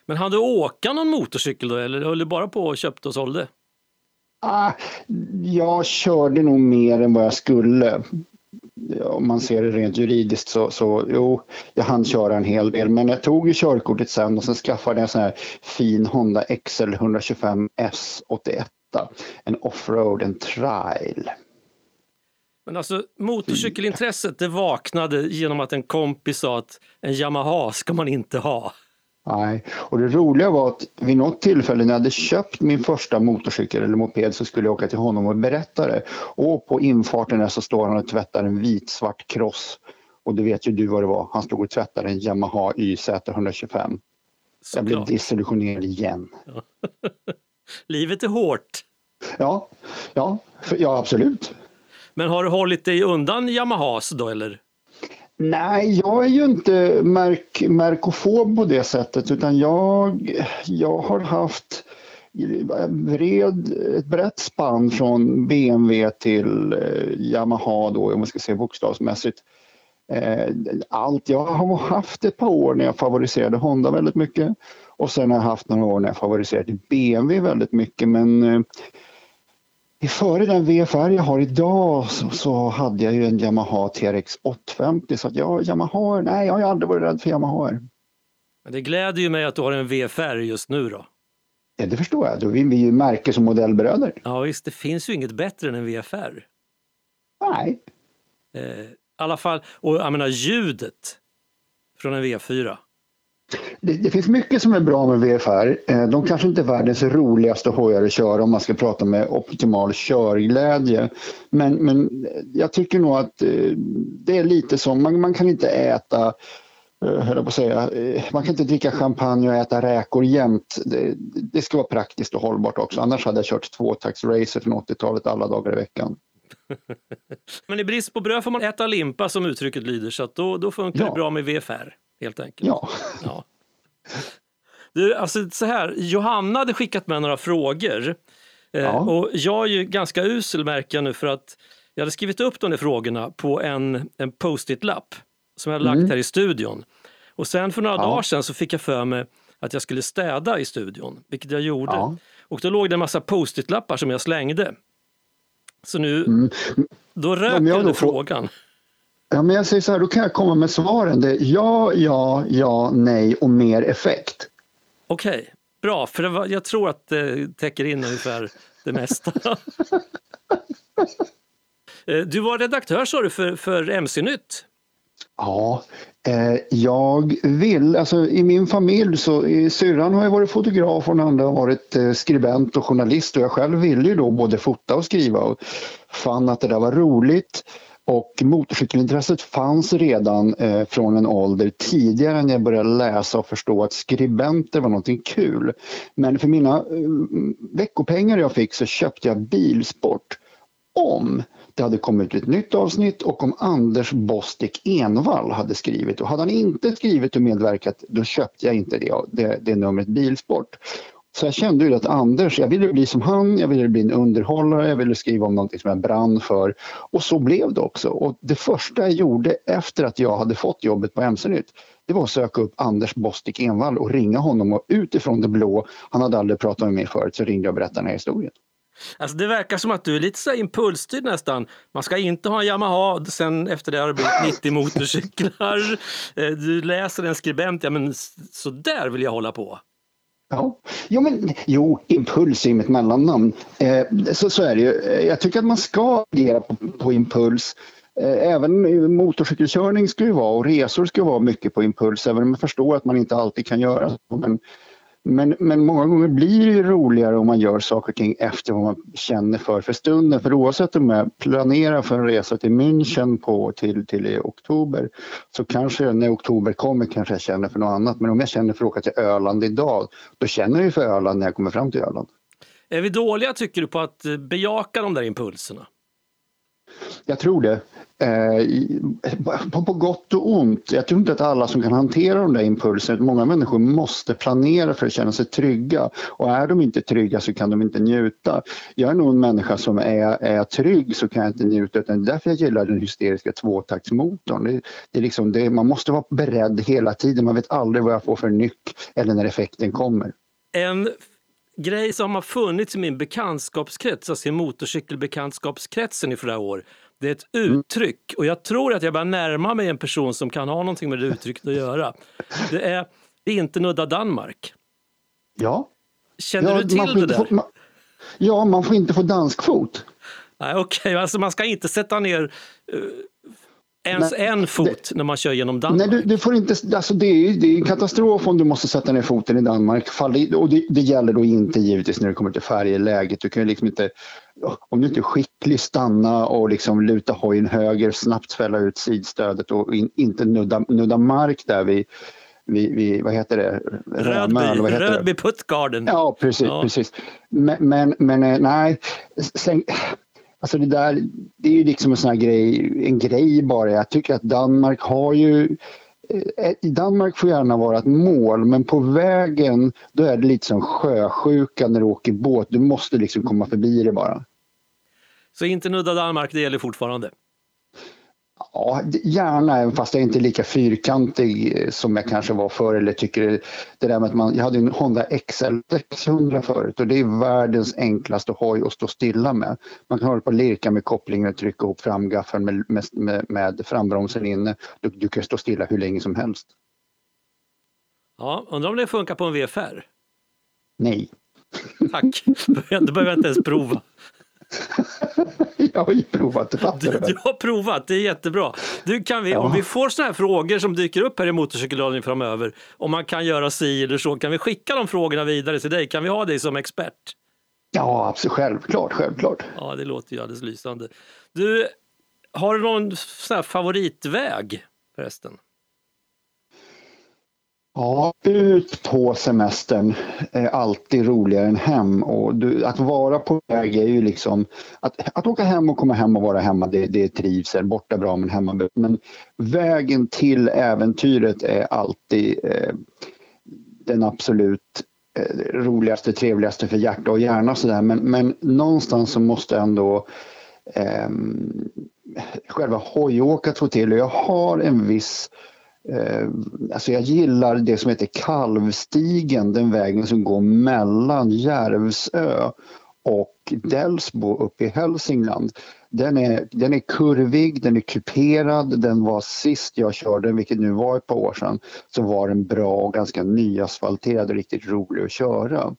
Men hann du åka någon motorcykel då eller höll du bara på och köpte och sålde? Ah, jag körde nog mer än vad jag skulle. Om man ser det rent juridiskt så, så jo, jag hann köra en hel del. Men jag tog ju körkortet sen och sen skaffade jag en sån här fin Honda XL 125 S81. En offroad, en trail. Men alltså motorcykelintresset det vaknade genom att en kompis sa att en Yamaha ska man inte ha. Nej, och det roliga var att vid något tillfälle när jag hade köpt min första motorcykel eller moped så skulle jag åka till honom och berätta det. Och på infarten där så står han och tvättar en vit-svart cross. Och det vet ju du vad det var. Han stod och tvättade en Yamaha YZ 125. Så jag blev desillusionerad igen. Ja. Livet är hårt. Ja, ja, ja absolut. Men har du hållit dig undan Yamahas då eller? Nej, jag är ju inte märk, märkofob på det sättet utan jag, jag har haft bred, ett brett spann från BMW till eh, Yamaha då, om man ska se bokstavsmässigt. Eh, allt, jag har haft ett par år när jag favoriserade Honda väldigt mycket och sen har jag haft några år när jag favoriserade BMW väldigt mycket men eh, Före den VFR jag har idag så, så, hade jag ju en Yamaha TRX 850 så att jag, Yamaha, nej jag har aldrig varit rädd för Yamaha. Men det gläder ju mig att du har en VFR just nu då. Ja det förstår jag, då vill vi ju märke som modellbröder. Ja visst, det finns ju inget bättre än en VFR. Nej. Eh, I alla fall, och jag menar ljudet från en V4. Det, det, finns mycket som är bra med VFR. Eh, de kanske inte är världens roligaste hojar att köra om man ska prata med optimal körglädje. Men, men jag tycker nog att eh, det är lite som, man, man kan inte äta eh, höll på att säga, man kan inte dricka champagne och äta räkor jämt. Det, det ska vara praktiskt och hållbart också. Annars hade jag kört tvåtaktsracer från 80-talet alla dagar i veckan. Men i brist på bröd får man äta limpa som uttrycket lyder så då, då funkar ja. det bra med VFR helt enkelt. Ja. ja. Du, alltså så här, Johanna hade skickat med några frågor. Eh, ja. och jag är ju ganska usel märker jag nu för att jag hade skrivit upp de där frågorna på en, en post-it-lapp som jag hade mm. lagt här i studion. Och sen för några ja. dagar sedan så fick jag för mig att jag skulle städa i studion, vilket jag gjorde. Ja. Och då låg det en massa post-it-lappar som jag slängde. Så nu, mm. då rök jag frågan. Ja, men jag säger så här, då kan jag komma med svaren. Det är ja, ja, ja, nej och mer effekt. Okej, okay. bra, för var, jag tror att det täcker in ungefär det mesta. Eh, du var redaktör sa du för, för MC-nytt. Ja, eh, jag vill, alltså i min familj så, syrran har ju varit fotograf och den andra har varit eh, skribent och journalist och jag själv ville ju då både fota och skriva och fann att det där var roligt och motorcykelintresset fanns redan eh, från en ålder tidigare när jag började läsa och förstå att skribenter var någonting kul. Men för mina eh, veckopengar jag fick så köpte jag Bilsport om det hade kommit ett nytt avsnitt och om Anders Bostik Envall hade skrivit. Och hade han inte skrivit och medverkat då köpte jag inte det, det, det numret Bilsport. Så jag kände ju att Anders, jag ville bli som han, jag ville bli en underhållare, jag ville skriva om någonting som jag brann för. Och så blev det också. Och det första jag gjorde efter att jag hade fått jobbet på MC-nytt, det var att söka upp Anders Bostik Envall och ringa honom och utifrån det blå, han hade aldrig pratat med mig förut, så ringde jag och berättade den här historien. Alltså det verkar som att du är lite så impulsstyrd nästan. Man ska inte ha en Yamaha, sen efter det har det blivit 90 motorcyklar. Eh, du läser en skribent, ja men så där vill jag hålla på. Ja, jo, men, jo impuls är ju mitt mellannamn. Eh, så, så är det ju. Jag tycker att man ska agera på, på impuls. Eh, även motorcykelkörning ska ju vara och resor ska vara mycket på impuls, även om jag förstår att man inte alltid kan göra så. Men men, men många gånger blir det roligare om man gör saker och ting efter vad man känner för för stunden. För oavsett om jag planerar för en resa till München på, till, till i oktober så kanske när oktober kommer kanske jag känner för något annat. Men om jag känner för att åka till Öland idag, då känner jag ju för Öland när jag kommer fram till Öland. Är vi dåliga tycker du på att bejaka de där impulserna? Jag tror det. Eh, på, gott och ont. Jag tror inte att alla som kan hantera de där impulserna, många människor måste planera för att känna sig trygga och är de inte trygga så kan de inte njuta. Jag är nog en människa som är, är trygg så kan jag inte njuta utan det är därför jag gillar den hysteriska tvåtaktsmotorn. Det, det är liksom det, man måste vara beredd hela tiden, man vet aldrig vad jag får för nyck eller när effekten kommer. En grej som har funnits i min bekantskapskrets, alltså i motorcykelbekantskapskretsen i flera år, det är ett uttryck och jag tror att jag börjar närma mig en person som kan ha någonting med det uttrycket att göra. Det är inte nudda Danmark. Ja. Känner ja, du till det där? Få, man, ja, man får inte få danskfot. Nej, Okej, okay. alltså man ska inte sätta ner uh, ens Nej, en fot det, när man kör genom Danmark? Nej, du, du får inte, alltså det, är, det är en katastrof om du måste sätta ner foten i Danmark. Och det, det gäller då inte givetvis när det kommer till färjeläget. Du kan ju liksom inte, om du inte är skicklig, stanna och liksom luta hojen höger, snabbt fälla ut sidstödet och in, inte nudda, nudda mark där vid vi, vi, vad heter det? Rödby, Rödby Puttgarden. Ja, precis. Ja. precis. Men, men, men eh, nej, sen, Alltså det där, det är ju liksom en sån här grej, en grej bara. Jag tycker att Danmark har ju eh, eh, Danmark får gärna vara ett mål men på vägen då är det lite som sjösjuka när du åker båt. Du måste liksom komma förbi det bara. Så inte nudda Danmark, det gäller fortfarande? Ja, gärna, även fast jag inte är lika fyrkantig eh, som jag kanske var förr. Eller tycker det där med att man, jag hade en Honda XL 600 förut och det är världens enklaste hoj att stå stilla med. Man kan hålla på och lirka med kopplingen och trycka ihop framgaffeln med, med, med frambromsen inne. Du, du kan stå stilla hur länge som helst. Ja, undrar om det funkar på en VFR? Nej. Tack, då behöver jag inte ens prova. jag har ju provat, det fattar du. Du har provat, det är jättebra. Du, kan vi, ja. Om vi får sådana här frågor som dyker upp här i Motorcykelradion framöver, om man kan göra si eller så, kan vi skicka de frågorna vidare till dig? Kan vi ha dig som expert? Ja, absolut, självklart, självklart. Ja, det låter ju alldeles lysande. Du, har du någon sån favoritväg förresten? Ja, ut på semestern är alltid roligare än hem. Och du, att vara på väg är ju liksom... Att, att åka hem och komma hem och vara hemma, det, det är trivsel. Borta bra men hemma Men vägen till äventyret är alltid eh, den absolut eh, roligaste, trevligaste för hjärta och hjärna. Och så där. Men, men någonstans så måste ändå eh, själva hojåkat få till. Och jag har en viss Eh, alltså jag gillar det som heter Kalvstigen, den vägen som går mellan Järvsö och Delsbo uppe i Hälsingland. Den är, den är kurvig, den är kuperad, den var sist jag körde vilket nu var ett par år sedan, så var den bra och ganska nyasfalterad och riktigt rolig att köra.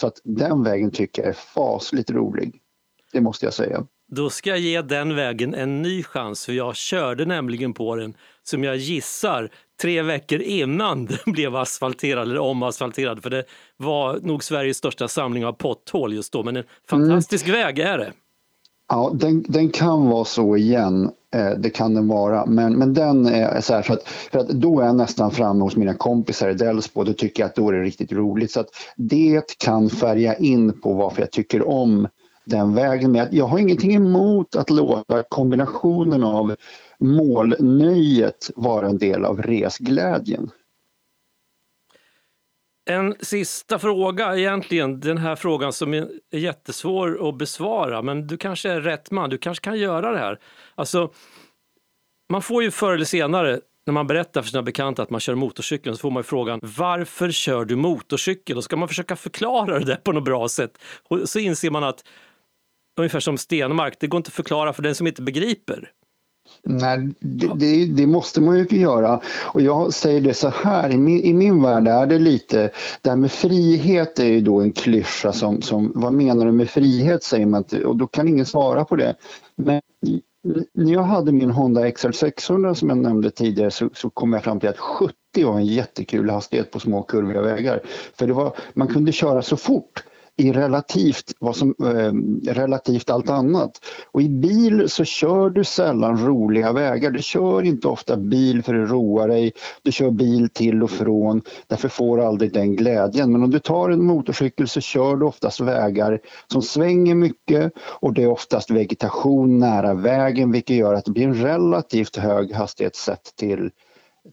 Så att den vägen tycker jag är fasligt rolig. Det måste jag säga. Då ska jag ge den vägen en ny chans för jag körde nämligen på den som jag gissar tre veckor innan den blev asfalterad eller omasfalterad för det var nog Sveriges största samling av potthål just då men en fantastisk mm. väg är det. Ja, den, den kan vara så igen. Eh, det kan den vara, men, men den är så här så att, för att då är jag nästan framme hos mina kompisar i Delsbo. Då tycker jag att då är det riktigt roligt. Så att det kan färga in på varför jag tycker om den vägen. Men jag har ingenting emot att låta kombinationen av målnöjet vara en del av resglädjen. En sista fråga egentligen, den här frågan som är jättesvår att besvara, men du kanske är rätt man, du kanske kan göra det här. Alltså, man får ju förr eller senare när man berättar för sina bekanta att man kör motorcykel så får man frågan varför kör du motorcykel? Och ska man försöka förklara det där på något bra sätt och så inser man att ungefär som Stenmark, det går inte att förklara för den som inte begriper. Nej, det, det, det, måste man ju göra. Och jag säger det så här, i min, i min värld är det lite, det här med frihet är ju då en klyscha som, som vad menar du med frihet säger man inte, och då kan ingen svara på det. Men när jag hade min Honda XR600 som jag nämnde tidigare så, så kom jag fram till att 70 var en jättekul hastighet på små kurviga vägar. För det var, man kunde köra så fort i relativt, vad som, eh, relativt allt annat. Och i bil så kör du sällan roliga vägar. Du kör inte ofta bil för att roa dig. Du kör bil till och från. Därför får du aldrig den glädjen. Men om du tar en motorcykel så kör du oftast vägar som svänger mycket och det är oftast vegetation nära vägen vilket gör att det blir en relativt hög hastighet sett till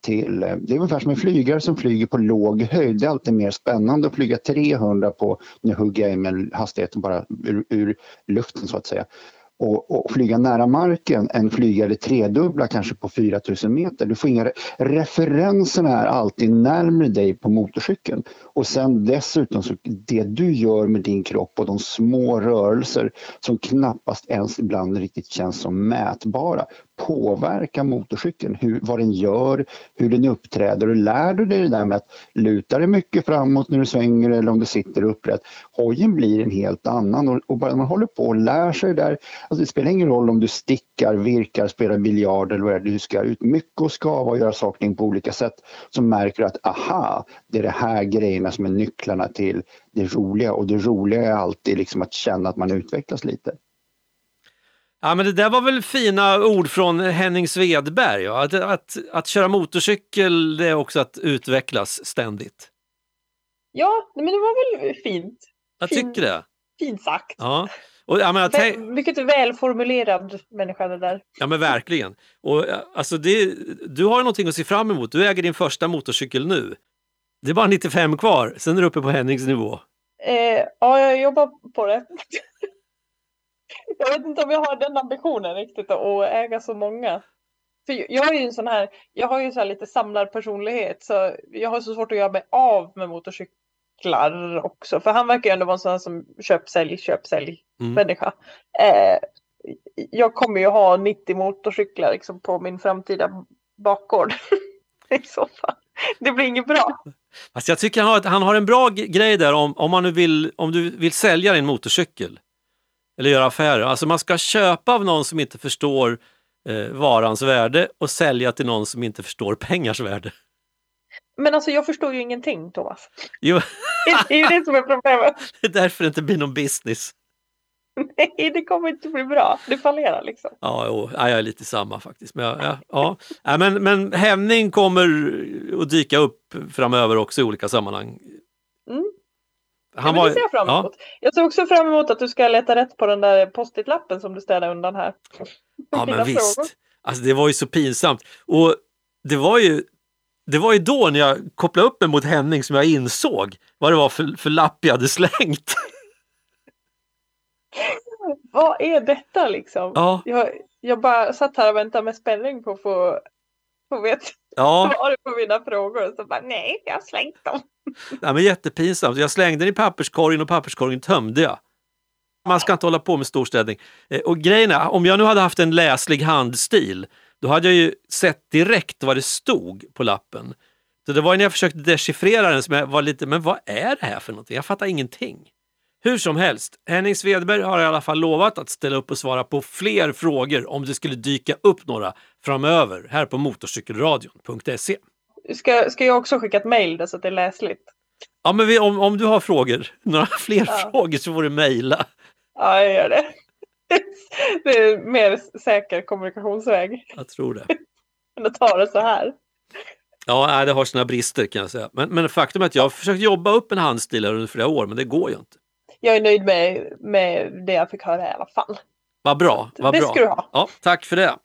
till, eh, det är ungefär som en flygare som flyger på låg höjd. Det är alltid mer spännande att flyga 300 på, nu hugger jag in med hastigheten bara ur, ur luften så att säga och, och, flyga nära marken än flyga det tredubbla kanske på 4000 meter. Du får inga referenserna är alltid närmare dig på motorcykeln. Och sen dessutom så det du gör med din kropp och de små rörelser som knappast ens ibland riktigt känns som mätbara påverka motorcykeln, hur, vad den gör, hur den uppträder och lär du dig det där med att luta dig mycket framåt när du svänger eller om du sitter upprätt. Hojen blir en helt annan och, och bara när man håller på och lär sig det där, alltså det spelar ingen roll om du stickar, virkar, spelar biljard eller vad det är, du ska ut mycket och skava och göra saker på olika sätt så märker du att aha, det är de här grejerna som är nycklarna till det roliga och det roliga är alltid liksom att känna att man utvecklas lite. Ja, men det där var väl fina ord från Henning Svedberg. Ja? Att, att, att köra motorcykel det är också att utvecklas ständigt. Ja, men det var väl fint. Jag fin, tycker det. Fint sagt. Ja. Och, jag menar, Vä mycket välformulerad människa det där. Ja men verkligen. Och, alltså, det, du har någonting att se fram emot. Du äger din första motorcykel nu. Det är bara 95 kvar, sen är du uppe på Hennings nivå. Eh, ja, jag jobbar på det. Jag vet inte om jag har den ambitionen riktigt att äga så många. För jag är ju en sån här, jag har ju så lite samlarpersonlighet så jag har så svårt att göra mig av med motorcyklar också. För han verkar ju ändå vara en sån som köp, sälj, köp, sälj mm. människa. Eh, jag kommer ju ha 90 motorcyklar liksom, på min framtida bakgård. I så fall. Det blir inget bra. Alltså jag tycker han har, han har en bra grej där om, om, man nu vill, om du vill sälja din motorcykel eller göra affärer. Alltså man ska köpa av någon som inte förstår eh, varans värde och sälja till någon som inte förstår pengars värde. Men alltså jag förstår ju ingenting Thomas. Jo. det är ju det som är problemet. Det är därför det inte blir någon business. Nej, det kommer inte bli bra. Det fallerar liksom. Ja, jo, jag är lite samma faktiskt. Men, ja, ja. ja men, men Henning kommer att dyka upp framöver också i olika sammanhang. Mm. Han ja, var... Det ser jag fram emot. Ja. Jag ser också fram emot att du ska leta rätt på den där post-it-lappen som du städade undan här. Ja, men visst. Alltså, det var ju så pinsamt. Och det var ju det var ju då när jag kopplade upp mig mot Henning som jag insåg vad det var för, för lapp jag hade slängt. vad är detta liksom? Ja. Jag, jag bara satt här och väntade med spänning på att få, få veta ja. svaret på mina frågor. Så bara, nej, jag har slängt dem. Ja, men jättepinsamt. Jag slängde den i papperskorgen och papperskorgen tömde jag. Man ska inte hålla på med storstädning. Eh, och grejen är, om jag nu hade haft en läslig handstil, då hade jag ju sett direkt vad det stod på lappen. Så det var när jag försökte dechiffrera den som jag var lite, men vad är det här för någonting? Jag fattar ingenting. Hur som helst, Henning Svedberg har i alla fall lovat att ställa upp och svara på fler frågor om det skulle dyka upp några framöver här på motorcykelradion.se. Ska, ska jag också skicka ett mejl så att det är läsligt? Ja, men vi, om, om du har frågor, några fler ja. frågor så får du mejla. Ja, jag gör det. det är mer säker kommunikationsväg Jag tror det. än att ta det så här. Ja, det har sina brister kan jag säga. Men, men faktum är att jag har försökt jobba upp en handstil under flera år, men det går ju inte. Jag är nöjd med, med det jag fick höra i alla fall. Vad bra, vad det bra. ska du ha. Ja, tack för det.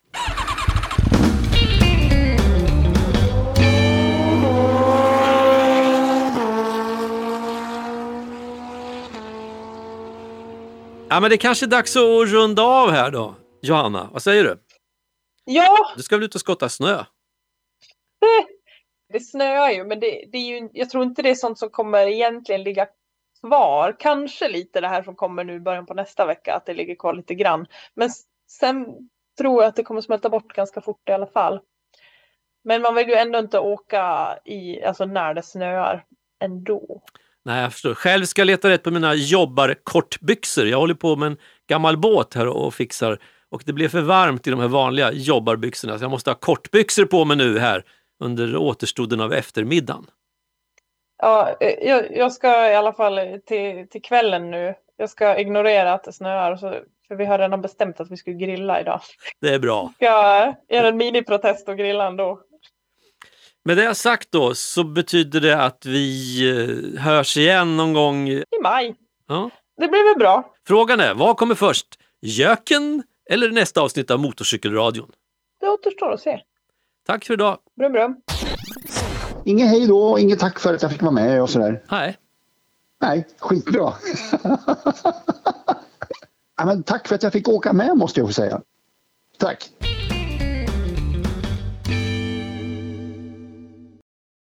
Ja, men det kanske är dags att runda av här då. Johanna, vad säger du? Ja, Du ska väl ut och skotta snö? det snöar ju, men det, det är ju, jag tror inte det är sånt som kommer egentligen ligga kvar. Kanske lite det här som kommer nu i början på nästa vecka, att det ligger kvar lite grann. Men sen tror jag att det kommer smälta bort ganska fort i alla fall. Men man vill ju ändå inte åka i, alltså när det snöar ändå. Nej, jag förstår. Själv ska jag leta rätt på mina jobbarkortbyxor. Jag håller på med en gammal båt här och fixar och det blev för varmt i de här vanliga jobbarbyxorna så jag måste ha kortbyxor på mig nu här under återstoden av eftermiddagen. Ja, eh, jag, jag ska i alla fall till, till kvällen nu. Jag ska ignorera att det snöar, så, för vi har redan bestämt att vi ska grilla idag. Det är bra. Ska göra en miniprotest och grilla ändå. Med det sagt då så betyder det att vi eh, hörs igen någon gång. I maj. Ja. Det blir väl bra. Frågan är, vad kommer först? Göken eller nästa avsnitt av Motorcykelradion? Det återstår att se. Tack för idag. Brum brum. Inget hej då, inget tack för att jag fick vara med och sådär. Nej. Nej, skitbra. ja, men tack för att jag fick åka med måste jag få säga. Tack.